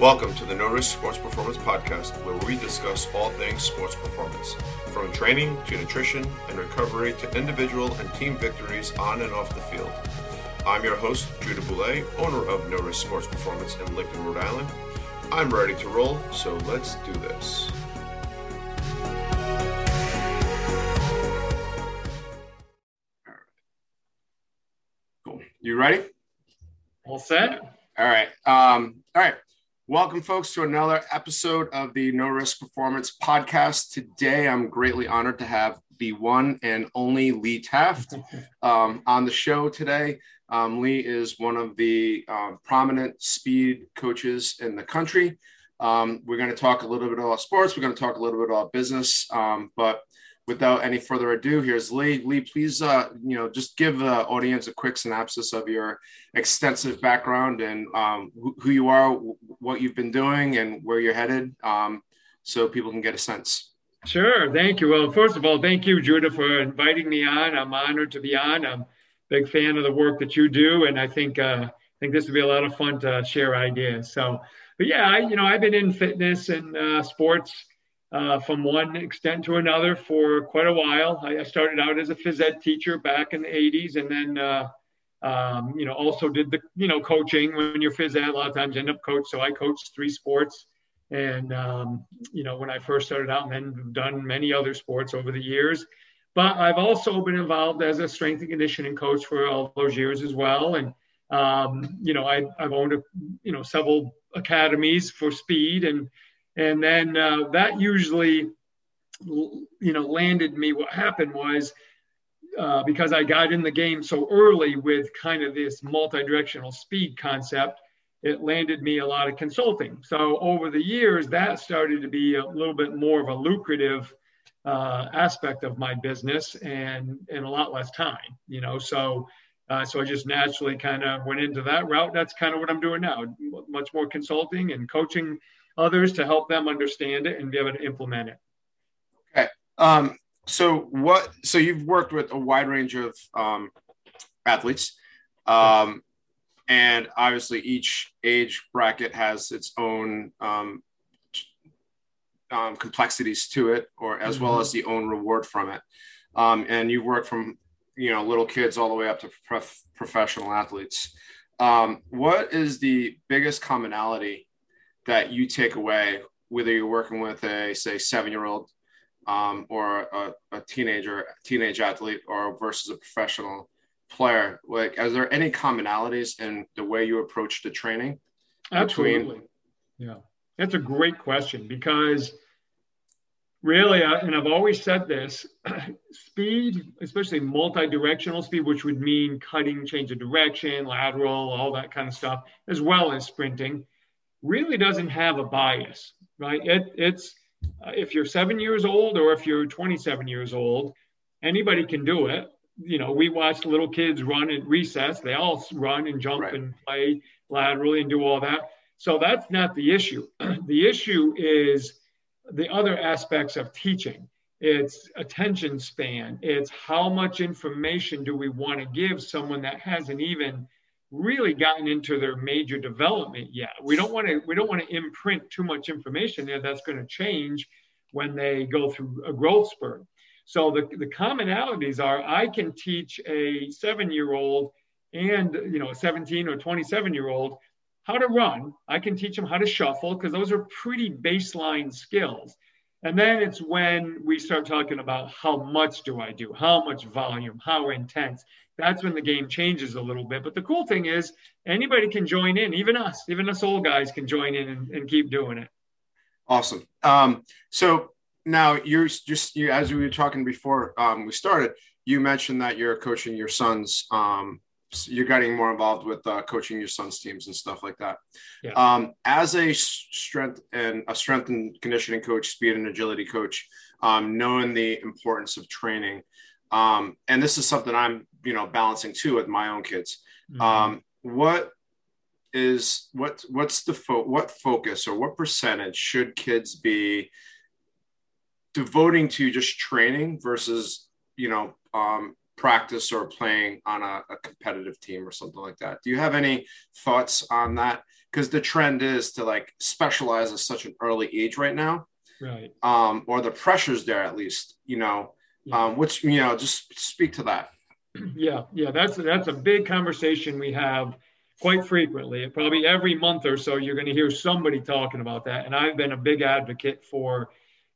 Welcome to the No Risk Sports Performance Podcast, where we discuss all things sports performance, from training to nutrition and recovery to individual and team victories on and off the field. I'm your host, Judah Boulay, owner of No Risk Sports Performance in Lincoln, Rhode Island. I'm ready to roll, so let's do this. Cool. You ready? All set? All right. Um, all right. Welcome, folks, to another episode of the No Risk Performance Podcast. Today, I'm greatly honored to have the one and only Lee Taft um, on the show today. Um, Lee is one of the uh, prominent speed coaches in the country. Um, we're going to talk a little bit about sports. We're going to talk a little bit about business. Um, but without any further ado, here's Lee. Lee, please, uh, you know, just give the audience a quick synopsis of your extensive background and um, who, who, you are, what you've been doing, and where you're headed, um, so people can get a sense. Sure. Thank you. Well, first of all, thank you, Judah, for inviting me on. I'm honored to be on. I'm a big fan of the work that you do, and I think uh, I think this would be a lot of fun to share ideas. So, but yeah, I, you know, I've been in fitness and uh, sports uh, from one extent to another for quite a while. I started out as a phys ed teacher back in the 80s, and then uh, um, you know also did the you know coaching. When you're phys ed, a lot of times end up coach. So I coached three sports, and um, you know when I first started out, and then done many other sports over the years. But I've also been involved as a strength and conditioning coach for all those years as well, and um, you know I, I've owned a, you know several academies for speed and and then uh, that usually you know landed me what happened was uh, because i got in the game so early with kind of this multi-directional speed concept it landed me a lot of consulting so over the years that started to be a little bit more of a lucrative uh, aspect of my business and and a lot less time you know so uh, so I just naturally kind of went into that route. That's kind of what I'm doing now, much more consulting and coaching others to help them understand it and be able to implement it. Okay. Um, so what? So you've worked with a wide range of um, athletes, um, and obviously each age bracket has its own um, um, complexities to it, or as mm-hmm. well as the own reward from it. Um, and you've worked from you know little kids all the way up to prof- professional athletes. Um, what is the biggest commonality that you take away, whether you're working with a say seven year old um, or a, a, teenager, teenage athlete, or versus a professional player? Like, is there any commonalities in the way you approach the training? Absolutely. Yeah, that's a great question because really, and I've always said this speed, especially multi directional speed, which would mean cutting, change of direction, lateral, all that kind of stuff, as well as sprinting really doesn't have a bias, right? It, it's uh, if you're seven years old or if you're 27 years old, anybody can do it. You know, we watch little kids run at recess. They all run and jump right. and play laterally and do all that. So that's not the issue. the issue is the other aspects of teaching. It's attention span. It's how much information do we want to give someone that hasn't even really gotten into their major development yet. We don't want to we don't want to imprint too much information there that's going to change when they go through a growth spurt. So the, the commonalities are I can teach a seven-year-old and you know a 17 or 27 year old how to run. I can teach them how to shuffle because those are pretty baseline skills. And then it's when we start talking about how much do I do, how much volume, how intense that's when the game changes a little bit. But the cool thing is anybody can join in, even us, even us old guys can join in and, and keep doing it. Awesome. Um, so now you're just you, as we were talking before um, we started, you mentioned that you're coaching your sons. Um, you're getting more involved with uh, coaching your sons' teams and stuff like that. Yeah. Um, as a strength and a strength and conditioning coach, speed and agility coach, um, knowing the importance of training, um, and this is something I'm you know balancing too with my own kids mm-hmm. um, what is what what's the fo- what focus or what percentage should kids be devoting to just training versus you know um, practice or playing on a, a competitive team or something like that. Do you have any thoughts on that? Because the trend is to like specialize at such an early age right now, right? Um, or the pressures there at least, you know. Yeah. Um, which you know, just speak to that. Yeah, yeah, that's that's a big conversation we have quite frequently. Probably every month or so, you're going to hear somebody talking about that. And I've been a big advocate for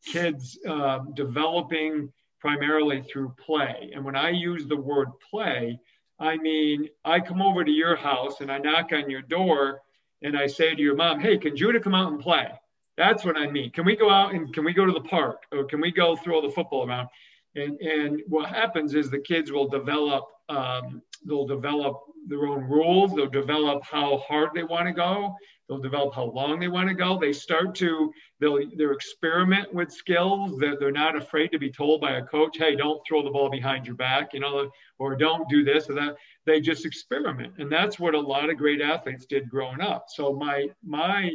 kids uh, developing primarily through play. And when I use the word play, I mean, I come over to your house and I knock on your door and I say to your mom, Hey, can Judah come out and play? That's what I mean. Can we go out and can we go to the park or can we go throw the football around? And, and what happens is the kids will develop, um, they'll develop their own rules. They'll develop how hard they want to go. They'll develop how long they want to go. They start to they'll they'll experiment with skills. They're, they're not afraid to be told by a coach, "Hey, don't throw the ball behind your back," you know, or "Don't do this or that." They just experiment, and that's what a lot of great athletes did growing up. So my my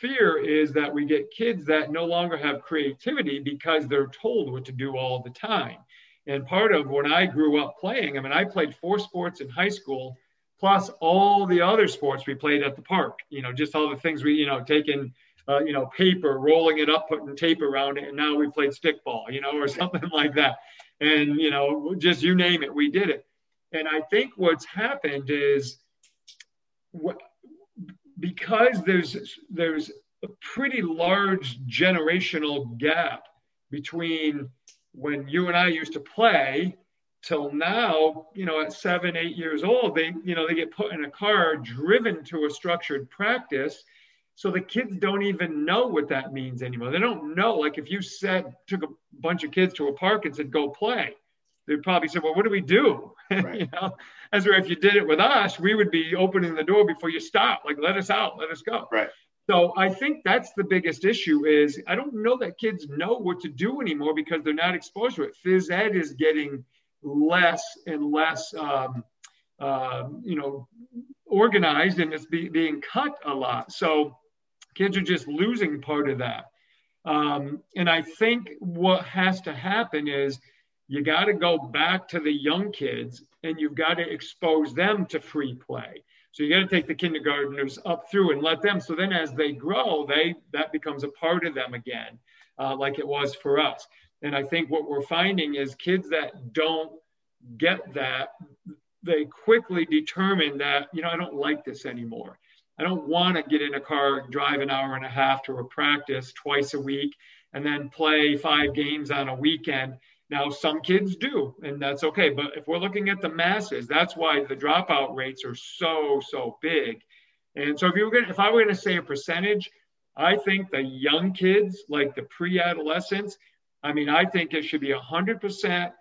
fear is that we get kids that no longer have creativity because they're told what to do all the time. And part of when I grew up playing, I mean, I played four sports in high school plus all the other sports we played at the park. You know, just all the things we, you know, taking, uh, you know, paper, rolling it up, putting tape around it, and now we played stickball, you know, or something like that. And you know, just you name it, we did it. And I think what's happened is, what, because there's there's a pretty large generational gap between when you and I used to play till now, you know, at seven, eight years old, they, you know, they get put in a car, driven to a structured practice. So the kids don't even know what that means anymore. They don't know. Like if you said, took a bunch of kids to a park and said, go play, they'd probably say, well, what do we do? Right. you know, as if you did it with us, we would be opening the door before you stop. Like, let us out, let us go. Right. So I think that's the biggest issue is I don't know that kids know what to do anymore because they're not exposed to it. Phys ed is getting less and less, um, uh, you know, organized and it's be, being cut a lot. So kids are just losing part of that. Um, and I think what has to happen is you got to go back to the young kids and you've got to expose them to free play. So you got to take the kindergartners up through and let them. So then, as they grow, they that becomes a part of them again, uh, like it was for us. And I think what we're finding is kids that don't get that, they quickly determine that, you know, I don't like this anymore. I don't want to get in a car, drive an hour and a half to a practice twice a week, and then play five games on a weekend. Now, some kids do, and that's okay. But if we're looking at the masses, that's why the dropout rates are so, so big. And so, if you were gonna, if I were going to say a percentage, I think the young kids, like the pre-adolescents, I mean, I think it should be 100%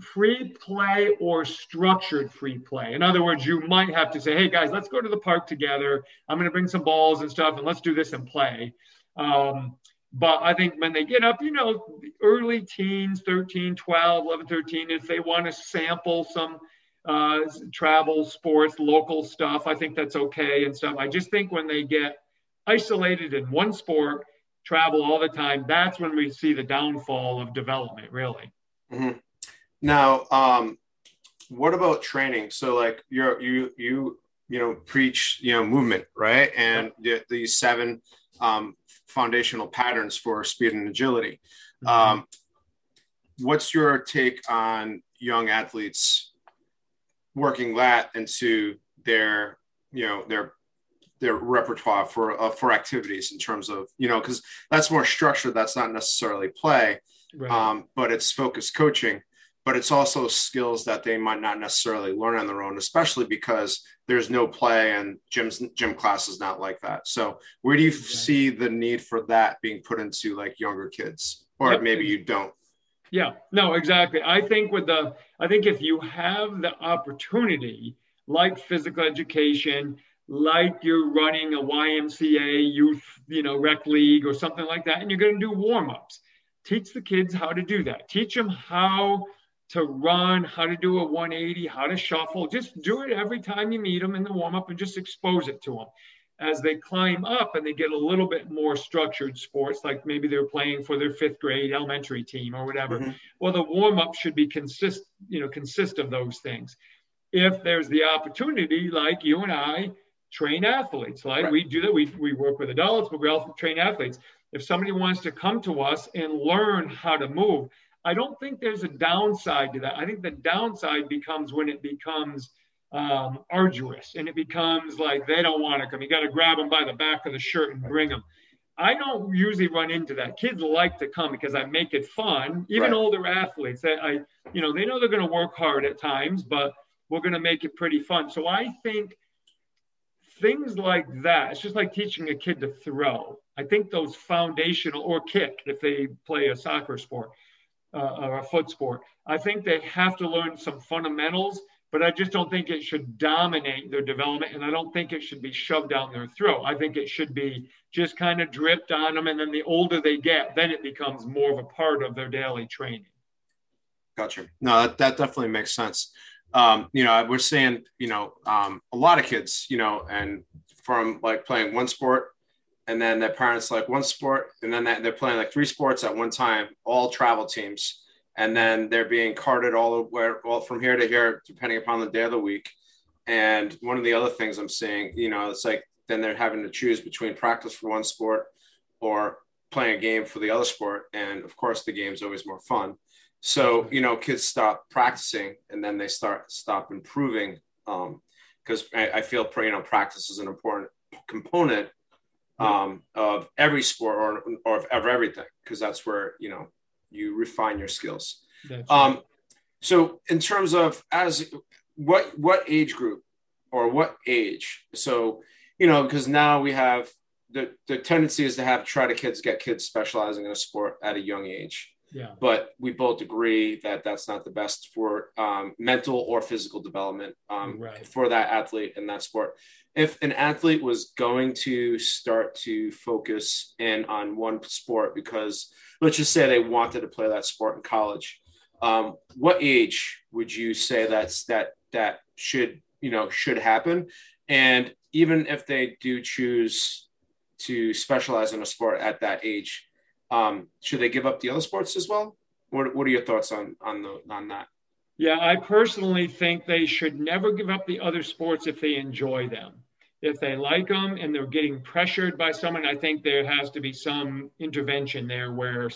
free play or structured free play. In other words, you might have to say, hey guys, let's go to the park together. I'm going to bring some balls and stuff and let's do this and play. Um, but I think when they get up, you know, early teens, 13, 12, 11, 13, if they want to sample some uh, travel, sports, local stuff, I think that's okay and stuff. I just think when they get isolated in one sport, travel all the time, that's when we see the downfall of development, really. Mm-hmm. Now, um, what about training? So, like, you're you you you know preach you know movement, right? And the, these seven um, foundational patterns for speed and agility. Mm-hmm. Um, what's your take on young athletes working that into their you know their their repertoire for uh, for activities in terms of you know because that's more structured that's not necessarily play right. um, but it's focused coaching but it's also skills that they might not necessarily learn on their own especially because there's no play and gym's gym class is not like that so where do you see the need for that being put into like younger kids or yep. maybe you don't yeah no exactly i think with the i think if you have the opportunity like physical education like you're running a YMCA youth, you know, rec league or something like that, and you're going to do warm ups. Teach the kids how to do that. Teach them how to run, how to do a 180, how to shuffle. Just do it every time you meet them in the warm up and just expose it to them. as they climb up and they get a little bit more structured sports, like maybe they're playing for their fifth grade elementary team or whatever. Mm-hmm. Well, the warm up should be consist, you know, consist of those things. If there's the opportunity, like you and I train athletes, like right. we do that, we, we work with adults, but we also train athletes. If somebody wants to come to us and learn how to move, I don't think there's a downside to that. I think the downside becomes when it becomes um, arduous and it becomes like they don't want to come. You got to grab them by the back of the shirt and bring them. I don't usually run into that. Kids like to come because I make it fun. Even right. older athletes, I, I, you know, they know they're going to work hard at times, but we're going to make it pretty fun. So I think things like that. It's just like teaching a kid to throw. I think those foundational or kick if they play a soccer sport uh, or a foot sport. I think they have to learn some fundamentals but I just don't think it should dominate their development. And I don't think it should be shoved down their throat. I think it should be just kind of dripped on them. And then the older they get, then it becomes more of a part of their daily training. Gotcha. No, that, that definitely makes sense. Um, you know, we're seeing, you know, um, a lot of kids, you know, and from like playing one sport and then their parents like one sport and then they're playing like three sports at one time, all travel teams and then they're being carted all over, well, from here to here, depending upon the day of the week. And one of the other things I'm seeing, you know, it's like then they're having to choose between practice for one sport or playing a game for the other sport. And of course, the game's always more fun. So, you know, kids stop practicing and then they start stop improving. Um, because I, I, feel, you know, practice is an important component um, of every sport or, or of, of everything, because that's where, you know, you refine your skills. Um, so in terms of as what what age group or what age? So you know because now we have the the tendency is to have try to kids get kids specializing in a sport at a young age. Yeah. But we both agree that that's not the best for um, mental or physical development um, right. for that athlete in that sport. If an athlete was going to start to focus in on one sport because let's just say they wanted to play that sport in college, um, what age would you say that's that that should you know should happen? And even if they do choose to specialize in a sport at that age, um, should they give up the other sports as well? What, what are your thoughts on on the on that? Yeah, I personally think they should never give up the other sports if they enjoy them. If they like them and they're getting pressured by someone, I think there has to be some intervention there where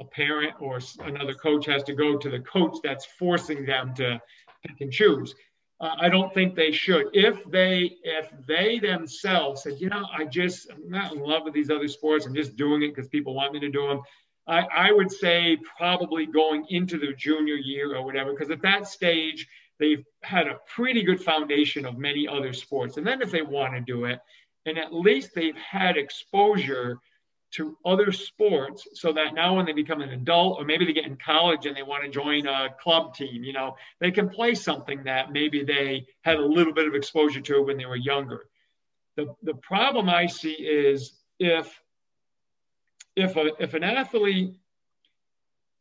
a parent or another coach has to go to the coach that's forcing them to pick and choose. Uh, I don't think they should. If they if they themselves said, you know, I just I'm not in love with these other sports. I'm just doing it because people want me to do them. I, I would say probably going into their junior year or whatever, because at that stage they've had a pretty good foundation of many other sports. And then if they want to do it, and at least they've had exposure to other sports so that now when they become an adult or maybe they get in college and they want to join a club team you know they can play something that maybe they had a little bit of exposure to when they were younger. The, the problem i see is if if a, if an athlete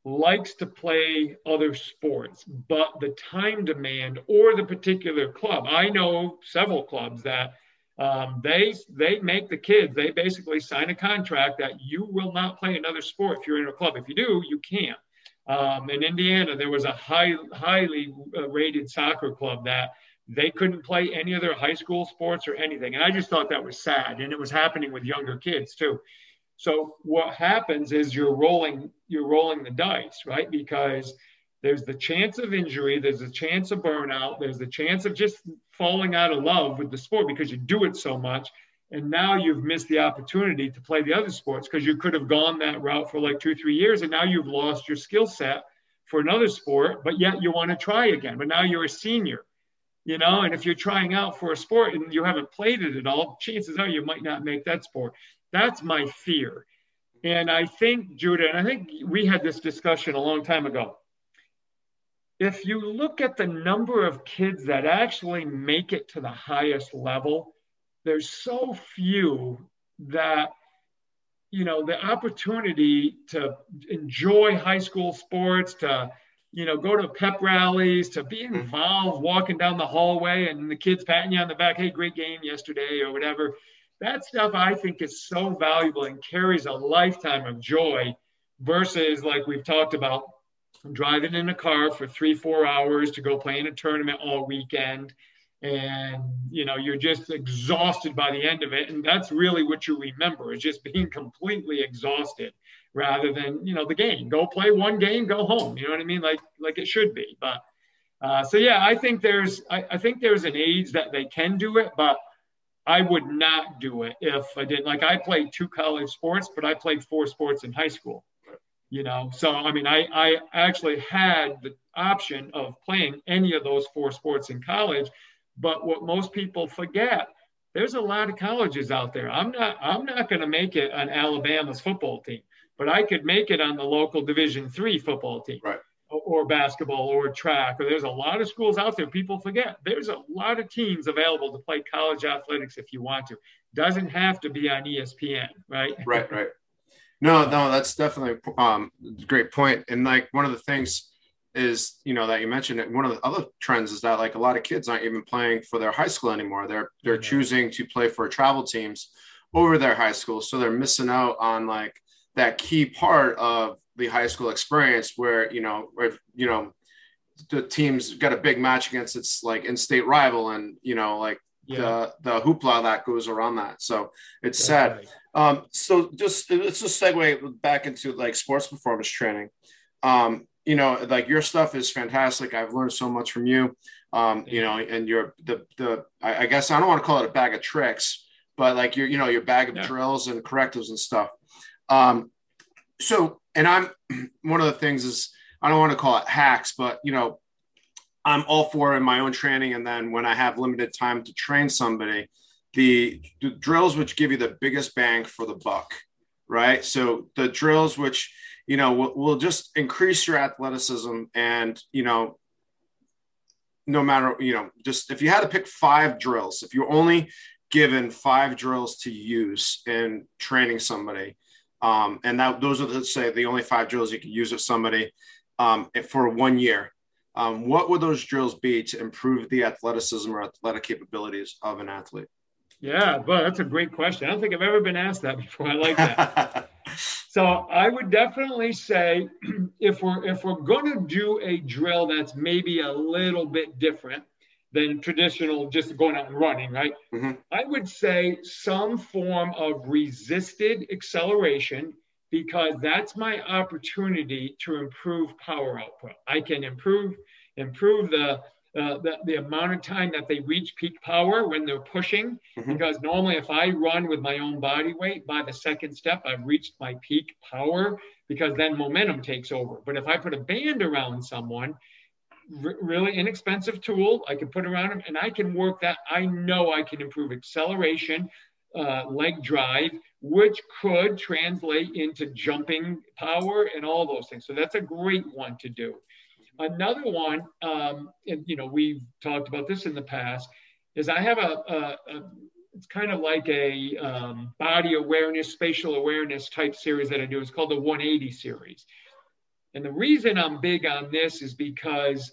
likes to play other sports but the time demand or the particular club i know several clubs that um, they they make the kids they basically sign a contract that you will not play another sport if you're in a club. If you do you can't. Um, in indiana there was a high, highly uh, rated soccer club that they couldn't play any other high school sports or anything. And i just thought that was sad. And it was happening with younger kids too. So what happens is you're rolling you're rolling the dice right? Because there's the chance of injury, there's a chance of burnout, there's the chance of just falling out of love with the sport because you do it so much. And now you've missed the opportunity to play the other sports because you could have gone that route for like two, three years, and now you've lost your skill set for another sport, but yet you want to try again. But now you're a senior, you know, and if you're trying out for a sport and you haven't played it at all, chances are you might not make that sport. That's my fear. And I think, Judah, and I think we had this discussion a long time ago if you look at the number of kids that actually make it to the highest level, there's so few that you know the opportunity to enjoy high school sports to you know go to pep rallies to be mm-hmm. involved walking down the hallway and the kids patting you on the back hey great game yesterday or whatever. That stuff I think is so valuable and carries a lifetime of joy versus like we've talked about driving in a car for three, four hours to go play in a tournament all weekend. And, you know, you're just exhausted by the end of it. And that's really what you remember is just being completely exhausted rather than, you know, the game. Go play one game, go home. You know what I mean? Like, like it should be. But, uh, so yeah, I think there's, I, I think there's an age that they can do it, but I would not do it if I didn't. Like I played two college sports, but I played four sports in high school. You know, so I mean, I I actually had the option of playing any of those four sports in college, but what most people forget, there's a lot of colleges out there. I'm not I'm not going to make it on Alabama's football team, but I could make it on the local Division three football team. Right or basketball or track, or there's a lot of schools out there. People forget there's a lot of teams available to play college athletics if you want to. Doesn't have to be on ESPN, right? Right, right. No, no, that's definitely um, a great point. And like one of the things is, you know, that you mentioned it. One of the other trends is that like a lot of kids aren't even playing for their high school anymore. They're they're yeah. choosing to play for travel teams over their high school, so they're missing out on like that key part of the high school experience where you know where you know the team's got a big match against its like in-state rival and you know like yeah. the the hoopla that goes around that so it's That's sad right. Um so just let's just segue back into like sports performance training um you know like your stuff is fantastic i've learned so much from you um you know and your the the I, I guess i don't want to call it a bag of tricks but like your you know your bag of yeah. drills and correctives and stuff um so and I'm one of the things is I don't want to call it hacks, but you know, I'm all for in my own training. And then when I have limited time to train somebody, the, the drills which give you the biggest bang for the buck, right? So the drills which you know will, will just increase your athleticism and you know no matter you know just if you had to pick five drills if you're only given five drills to use in training somebody um, and that those are let's say the only five drills you can use with somebody um, for one year. Um, what would those drills be to improve the athleticism or athletic capabilities of an athlete? Yeah, but that's a great question. I don't think I've ever been asked that before. I like that. so I would definitely say if we're if we're going to do a drill that's maybe a little bit different, than traditional just going out and running, right? Mm-hmm. I would say some form of resisted acceleration because that's my opportunity to improve power output. I can improve improve the uh, the, the amount of time that they reach peak power when they're pushing. Mm-hmm. Because normally, if I run with my own body weight, by the second step, I've reached my peak power because then momentum takes over. But if I put a band around someone, really inexpensive tool. I can put around them and I can work that. I know I can improve acceleration, uh, leg drive, which could translate into jumping power and all those things. So that's a great one to do. Another one, um, and you know, we've talked about this in the past, is I have a, a, a it's kind of like a um, body awareness, spatial awareness type series that I do. It's called the 180 series. And the reason I'm big on this is because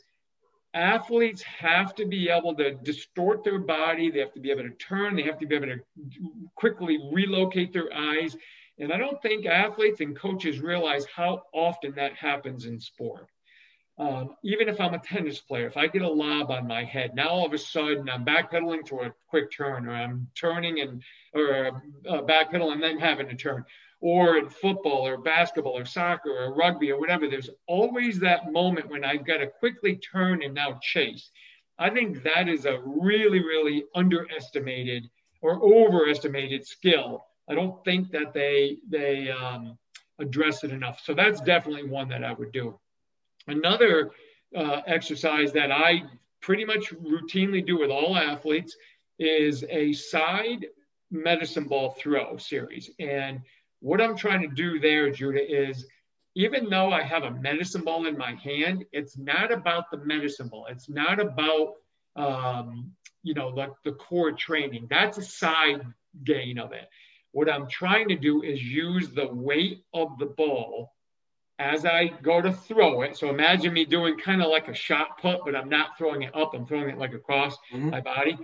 athletes have to be able to distort their body. They have to be able to turn. They have to be able to quickly relocate their eyes. And I don't think athletes and coaches realize how often that happens in sport. Um, even if I'm a tennis player, if I get a lob on my head, now all of a sudden I'm backpedaling to a quick turn, or I'm turning and or uh, backpedal and then having to turn or in football or basketball or soccer or rugby or whatever, there's always that moment when I've got to quickly turn and now chase. I think that is a really, really underestimated or overestimated skill. I don't think that they they um, address it enough. So that's definitely one that I would do. Another uh, exercise that I pretty much routinely do with all athletes is a side medicine ball throw series. And what I'm trying to do there, Judah, is even though I have a medicine ball in my hand, it's not about the medicine ball. It's not about, um, you know, the, the core training. That's a side gain of it. What I'm trying to do is use the weight of the ball as I go to throw it. So imagine me doing kind of like a shot put, but I'm not throwing it up. I'm throwing it like across mm-hmm. my body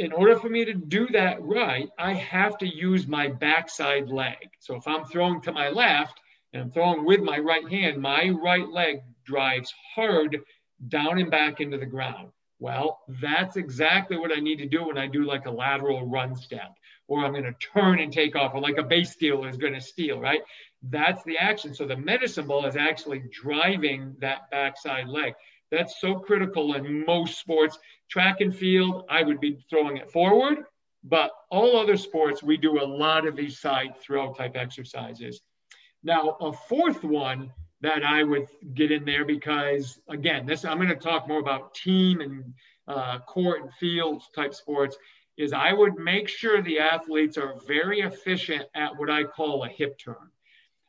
in order for me to do that right, I have to use my backside leg. So if I'm throwing to my left and I'm throwing with my right hand, my right leg drives hard down and back into the ground. Well, that's exactly what I need to do when I do like a lateral run step, or I'm going to turn and take off, or like a base stealer is going to steal, right? That's the action. So the medicine ball is actually driving that backside leg. That's so critical in most sports. Track and field, I would be throwing it forward, but all other sports, we do a lot of these side throw type exercises. Now, a fourth one that I would get in there because, again, this I'm going to talk more about team and uh, court and field type sports. Is I would make sure the athletes are very efficient at what I call a hip turn.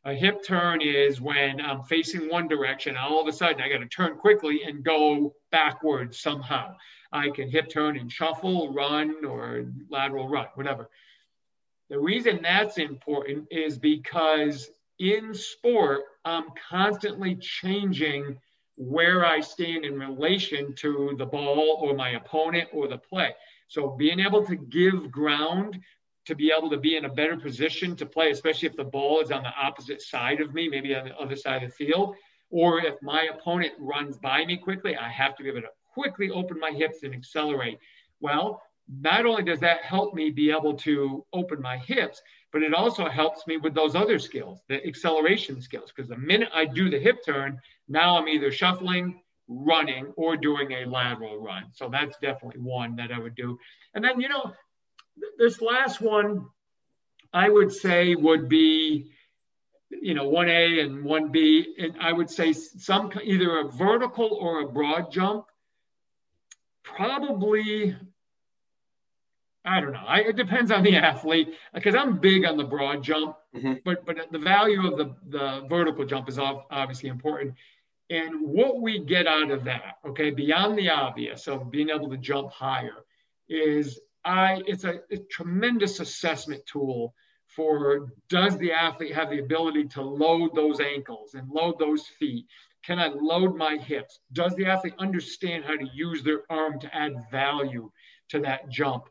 A hip turn is when I'm facing one direction, and all of a sudden I got to turn quickly and go backwards somehow. I can hip turn and shuffle, run, or lateral run, whatever. The reason that's important is because in sport, I'm constantly changing where I stand in relation to the ball or my opponent or the play. So being able to give ground to be able to be in a better position to play, especially if the ball is on the opposite side of me, maybe on the other side of the field, or if my opponent runs by me quickly, I have to be able to quickly open my hips and accelerate. Well, not only does that help me be able to open my hips, but it also helps me with those other skills, the acceleration skills. Because the minute I do the hip turn, now I'm either shuffling, running, or doing a lateral run. So that's definitely one that I would do. And then, you know, this last one, I would say would be, you know, 1A and 1B. And I would say some either a vertical or a broad jump. Probably I don't know. I, it depends on the athlete because I'm big on the broad jump, mm-hmm. but but the value of the the vertical jump is obviously important. And what we get out of that, okay, beyond the obvious of being able to jump higher, is I it's a, a tremendous assessment tool for does the athlete have the ability to load those ankles and load those feet? Can I load my hips? Does the athlete understand how to use their arm to add value to that jump?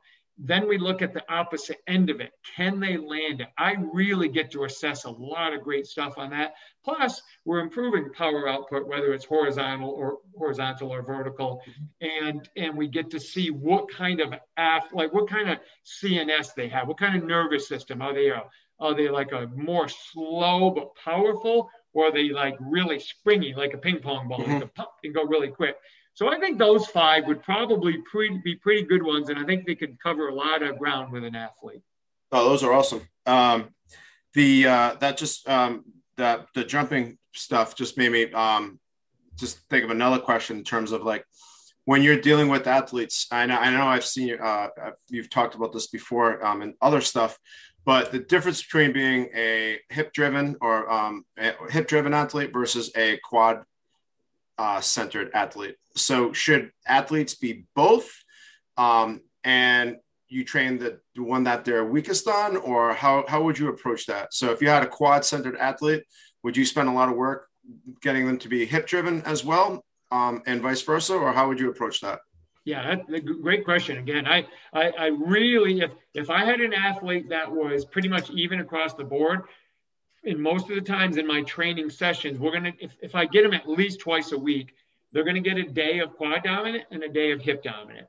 Then we look at the opposite end of it. Can they land it? I really get to assess a lot of great stuff on that. Plus, we're improving power output, whether it's horizontal or horizontal or vertical, and and we get to see what kind of af, like what kind of CNS they have, what kind of nervous system are they? A, are they like a more slow but powerful, or they like really springy, like a ping pong ball, mm-hmm. like a pump and go really quick? So I think those five would probably pre- be pretty good ones, and I think they could cover a lot of ground with an athlete. Oh, those are awesome. Um, the uh, that just um, that the jumping stuff just made me um, just think of another question in terms of like when you're dealing with athletes. I know I know I've seen uh, you've talked about this before um, and other stuff, but the difference between being a hip driven or um, hip driven athlete versus a quad uh, centered athlete. So should athletes be both? Um, and you train the, the one that they're weakest on, or how, how would you approach that? So if you had a quad centered athlete, would you spend a lot of work getting them to be hip driven as well, um, and vice versa, or how would you approach that? Yeah, that's a great question. Again, I, I, I really, if if I had an athlete that was pretty much even across the board, in most of the times in my training sessions, we're gonna if, if I get them at least twice a week, they're gonna get a day of quad dominant and a day of hip dominant.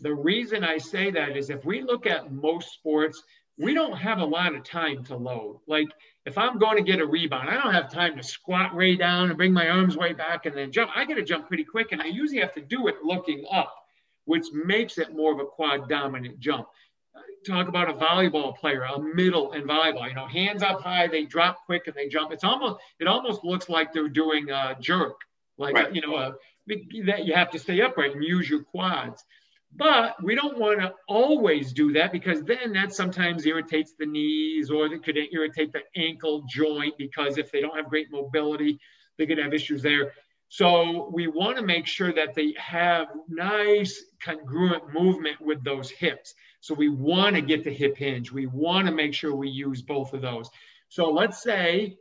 The reason I say that is if we look at most sports, we don't have a lot of time to load. Like if I'm going to get a rebound, I don't have time to squat way down and bring my arms way back and then jump. I got to jump pretty quick, and I usually have to do it looking up, which makes it more of a quad dominant jump talk about a volleyball player, a middle in volleyball. You know, hands up high, they drop quick and they jump. It's almost it almost looks like they're doing a jerk, like right. you know, a, that you have to stay upright and use your quads. But we don't want to always do that because then that sometimes irritates the knees or it could irritate the ankle joint because if they don't have great mobility, they could have issues there. So we want to make sure that they have nice congruent movement with those hips. So we want to get the hip hinge. We want to make sure we use both of those. So let's say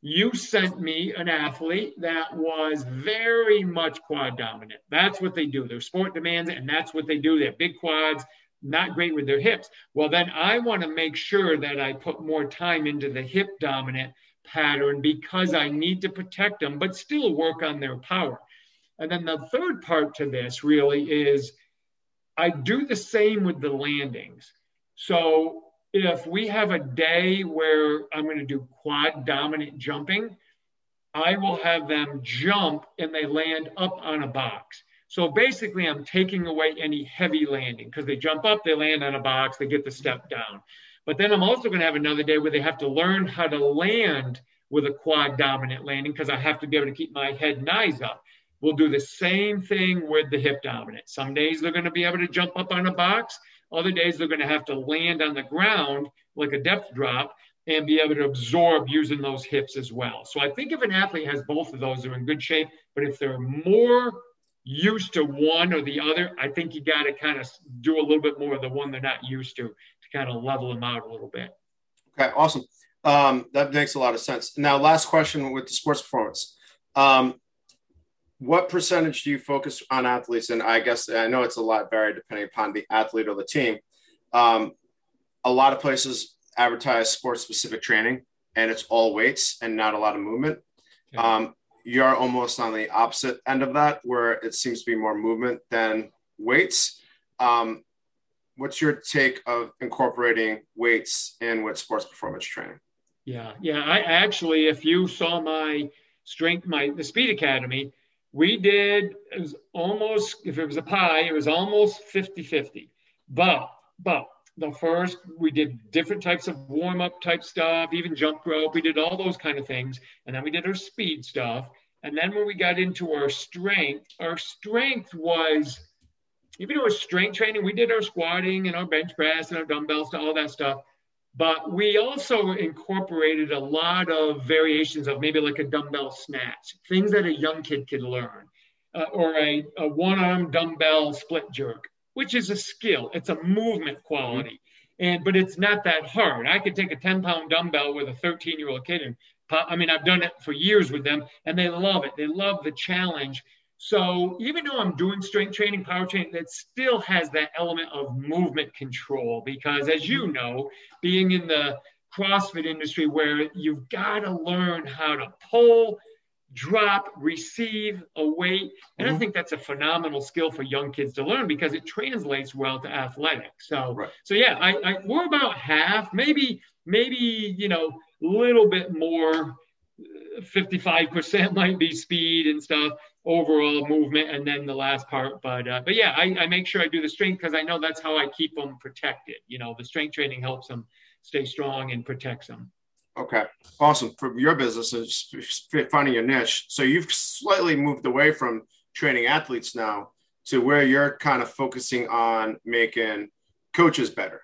you sent me an athlete that was very much quad dominant. That's what they do. Their sport demands it, and that's what they do. They have big quads, not great with their hips. Well, then I want to make sure that I put more time into the hip dominant pattern because I need to protect them, but still work on their power. And then the third part to this really is I do the same with the landings. So if we have a day where I'm going to do quad dominant jumping, I will have them jump and they land up on a box. So basically, I'm taking away any heavy landing because they jump up, they land on a box, they get the step down. But then I'm also going to have another day where they have to learn how to land with a quad dominant landing because I have to be able to keep my head and eyes up. We'll do the same thing with the hip dominant. Some days they're going to be able to jump up on a box. Other days they're going to have to land on the ground like a depth drop and be able to absorb using those hips as well. So I think if an athlete has both of those, they're in good shape. But if they're more used to one or the other, I think you got to kind of do a little bit more of the one they're not used to to kind of level them out a little bit. Okay, awesome. Um, that makes a lot of sense. Now, last question with the sports performance. Um, what percentage do you focus on athletes? And I guess I know it's a lot varied depending upon the athlete or the team. Um, a lot of places advertise sports specific training and it's all weights and not a lot of movement. Okay. Um, you're almost on the opposite end of that where it seems to be more movement than weights. Um, what's your take of incorporating weights in with sports performance training? Yeah, yeah. I actually, if you saw my strength, my the Speed Academy, we did it was almost if it was a pie, it was almost 50-50. But but the first we did different types of warm-up type stuff even jump rope we did all those kind of things and then we did our speed stuff and then when we got into our strength our strength was even though strength training we did our squatting and our bench press and our dumbbells and all that stuff but we also incorporated a lot of variations of maybe like a dumbbell snatch things that a young kid could learn uh, or a, a one arm dumbbell split jerk which is a skill. It's a movement quality. And but it's not that hard. I could take a 10 pound dumbbell with a 13 year old kid and I mean I've done it for years with them and they love it. They love the challenge. So even though I'm doing strength training, power training, that still has that element of movement control because as you know, being in the CrossFit industry where you've got to learn how to pull drop, receive, await. And mm-hmm. I think that's a phenomenal skill for young kids to learn because it translates well to athletics. So, right. so yeah, I, I, we're about half, maybe, maybe, you know, a little bit more, 55% might be speed and stuff, overall movement, and then the last part. But, uh, but yeah, I, I make sure I do the strength because I know that's how I keep them protected. You know, the strength training helps them stay strong and protects them. Okay, awesome. For your business is finding your niche. So you've slightly moved away from training athletes now to where you're kind of focusing on making coaches better,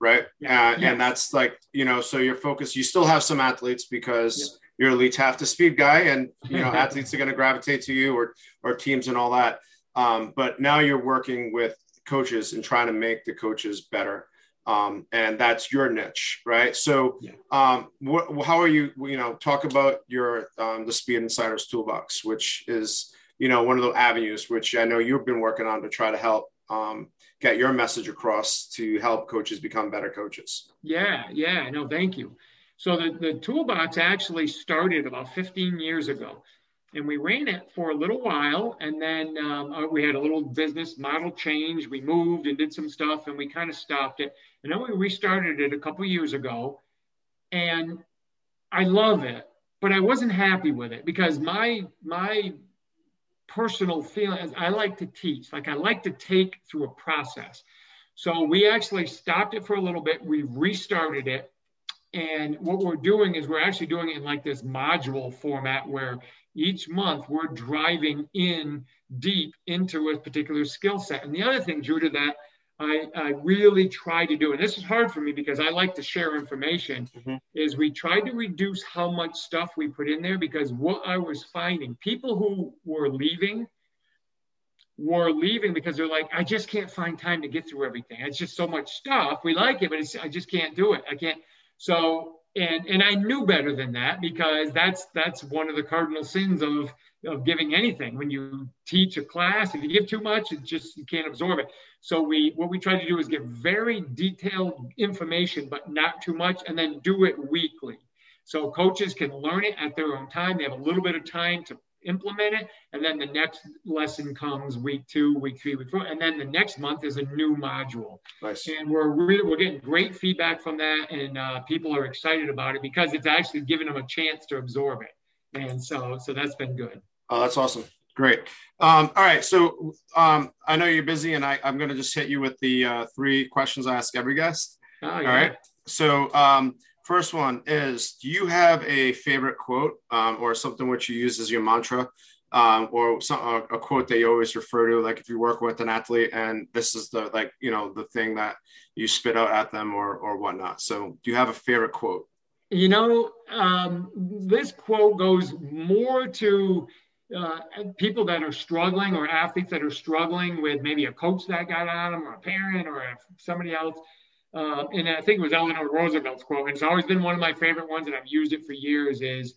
right? Yeah. Uh, yeah. And that's like you know, so your focus. You still have some athletes because yeah. You're Lee Taft the speed guy, and you know, athletes are going to gravitate to you or or teams and all that. Um, but now you're working with coaches and trying to make the coaches better um, and that's your niche, right? So, yeah. um, what, how are you? You know, talk about your um, the Speed Insiders Toolbox, which is you know one of the avenues which I know you've been working on to try to help um, get your message across to help coaches become better coaches. Yeah, yeah, no, thank you. So the, the toolbox actually started about 15 years ago. And we ran it for a little while and then um, uh, we had a little business model change. We moved and did some stuff and we kind of stopped it. And then we restarted it a couple years ago. And i love it but i wasn't happy with it because my my personal feeling is i like to teach. Like i like to take through a process. So we actually stopped it for a little bit. We restarted it and what we're doing is we're actually doing it in like this module format where each month we're driving in deep into a particular skill set. And the other thing, to that I, I, really try to do, and this is hard for me because I like to share information, mm-hmm. is we tried to reduce how much stuff we put in there because what I was finding, people who were leaving were leaving because they're like, I just can't find time to get through everything. It's just so much stuff. We like it, but I just can't do it. I can't. So and and I knew better than that because that's that's one of the cardinal sins of of giving anything. When you teach a class, if you give too much, it just you can't absorb it. So we what we try to do is give very detailed information, but not too much, and then do it weekly. So coaches can learn it at their own time. They have a little bit of time to implement it. And then the next lesson comes week two, week three, week four. And then the next month is a new module. Nice. And we're really, we're getting great feedback from that. And uh, people are excited about it because it's actually giving them a chance to absorb it. And so, so that's been good. Oh, that's awesome. Great. Um, all right. So um, I know you're busy and I, am going to just hit you with the uh, three questions I ask every guest. Oh, yeah. All right. So, um, First one is Do you have a favorite quote um, or something which you use as your mantra um, or some, a, a, quote that you always refer to? Like if you work with an athlete and this is the, like, you know, the thing that you spit out at them or, or whatnot. So do you have a favorite quote? You know, um, this quote goes more to uh, people that are struggling or athletes that are struggling with maybe a coach that got on them or a parent or somebody else uh, and I think it was Eleanor Roosevelt's quote, and it's always been one of my favorite ones, and I've used it for years. Is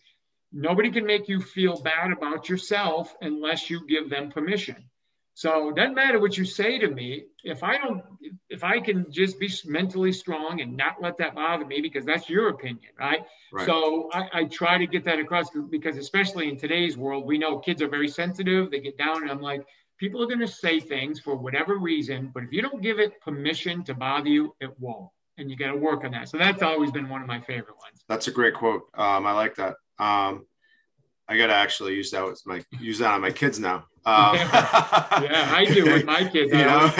nobody can make you feel bad about yourself unless you give them permission. So it doesn't matter what you say to me. If I don't, if I can just be mentally strong and not let that bother me, because that's your opinion, right? right. So I, I, try to get that across because, especially in today's world, we know kids are very sensitive. They get down, and I'm like, people are going to say things for whatever reason, but if you don't give it permission to bother you, it won't. And you got to work on that. So that's always been one of my favorite ones. That's a great quote. Um, I like that. Um, I got to actually use that with my use that on my kids now. Um, yeah, I do with my kids. You know,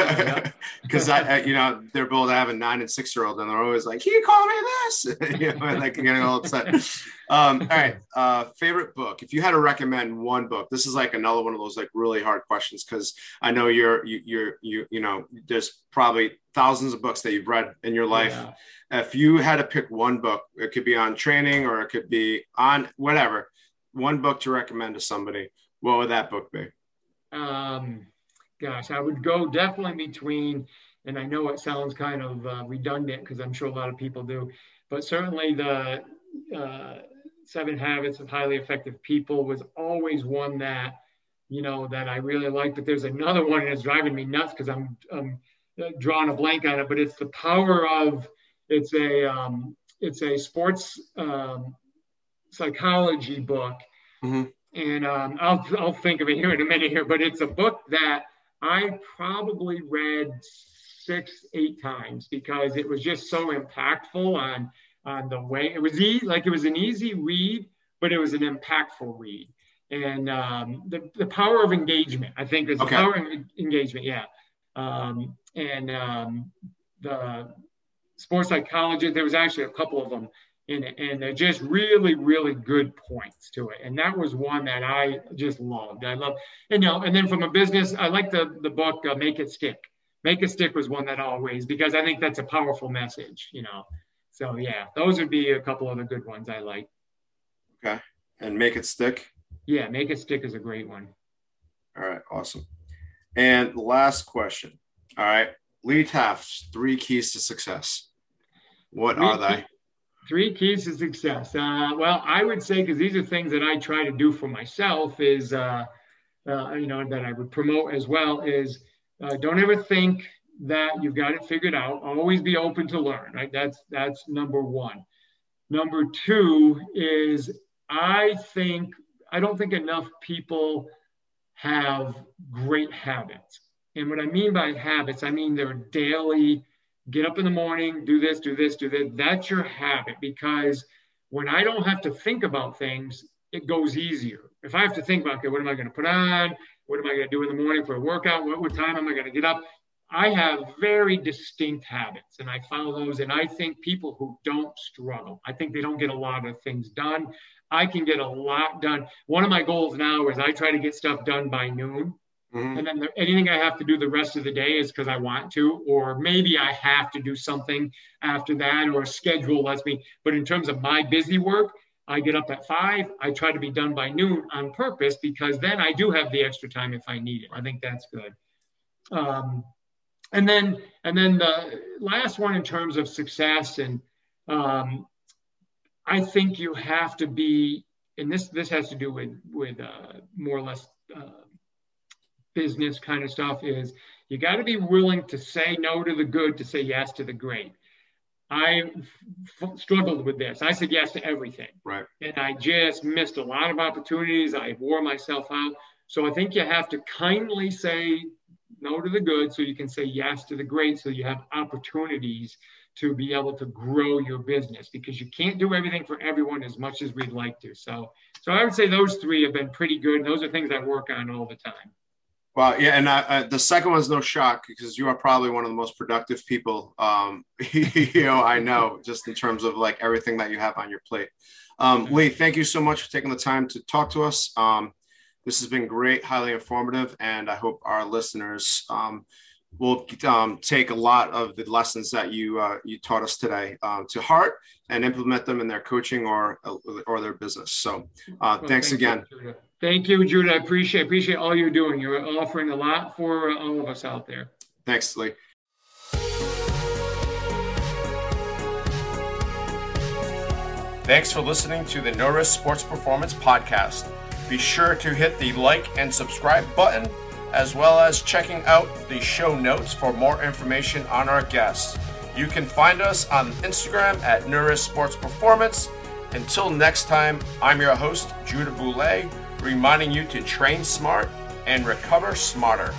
because I, I, you know, they're both. I have a nine and six year old, and they're always like, "Can "You call me this," you know, and like getting all upset. Um, all right, uh, favorite book. If you had to recommend one book, this is like another one of those like really hard questions because I know you're you, you're you you know there's probably thousands of books that you've read in your life. Yeah. If you had to pick one book, it could be on training or it could be on whatever. One book to recommend to somebody. What would that book be? Um, gosh, I would go definitely between, and I know it sounds kind of uh, redundant because I'm sure a lot of people do, but certainly the uh, Seven Habits of Highly Effective People was always one that, you know, that I really like. But there's another one that's driving me nuts because I'm, I'm uh, drawing a blank on it, but it's the power of, it's a, um, it's a sports um, psychology book. Mm-hmm and um, I'll I'll think of it here in a minute here, but it's a book that I probably read six eight times because it was just so impactful on on the way it was easy like it was an easy read, but it was an impactful read. And um, the, the power of engagement, I think, is okay. the power of engagement. Yeah. Um, and um, the sports psychology, there was actually a couple of them and, and they're just really, really good points to it. And that was one that I just loved. I love, and you know, and then from a business, I like the the book uh, Make It Stick. Make It Stick was one that always because I think that's a powerful message, you know. So yeah, those would be a couple of the good ones I like. Okay, and Make It Stick. Yeah, Make It Stick is a great one. All right, awesome. And last question. All right, Lee Taft's three keys to success. What three are they? Three keys to success. Uh, well, I would say because these are things that I try to do for myself is, uh, uh, you know, that I would promote as well is uh, don't ever think that you've got it figured out. Always be open to learn. Right. That's that's number one. Number two is I think I don't think enough people have great habits. And what I mean by habits, I mean their daily get up in the morning, do this, do this, do that. That's your habit because when I don't have to think about things, it goes easier. If I have to think about, okay, what am I going to put on? What am I going to do in the morning for a workout? What, what time am I going to get up? I have very distinct habits and I follow those. And I think people who don't struggle, I think they don't get a lot of things done. I can get a lot done. One of my goals now is I try to get stuff done by noon. Mm-hmm. And then the, anything I have to do the rest of the day is because I want to, or maybe I have to do something after that, or a schedule lets me. But in terms of my busy work, I get up at five. I try to be done by noon on purpose because then I do have the extra time if I need it. I think that's good. Um, and then, and then the last one in terms of success, and um, I think you have to be and this this has to do with with uh, more or less uh, business kind of stuff is you got to be willing to say no to the good to say yes to the great i f- struggled with this i said yes to everything right and i just missed a lot of opportunities i wore myself out so i think you have to kindly say no to the good so you can say yes to the great so you have opportunities to be able to grow your business because you can't do everything for everyone as much as we'd like to. So, so I would say those three have been pretty good. And those are things I work on all the time. Well, yeah, and I, the second one's no shock because you are probably one of the most productive people, um, you know, I know, just in terms of like everything that you have on your plate. Um, Lee, thank you so much for taking the time to talk to us. Um, this has been great, highly informative, and I hope our listeners um, will um, take a lot of the lessons that you uh, you taught us today uh, to heart and implement them in their coaching or or their business. So, uh, well, thanks thank again. You, thank you, Judah. I appreciate appreciate all you're doing. You're offering a lot for uh, all of us out there. Thanks, Lee. Thanks for listening to the Norris Sports Performance Podcast. Be sure to hit the like and subscribe button as well as checking out the show notes for more information on our guests. You can find us on Instagram at Neuris Sports Performance. Until next time, I'm your host, Judah Boulay, reminding you to train smart and recover smarter.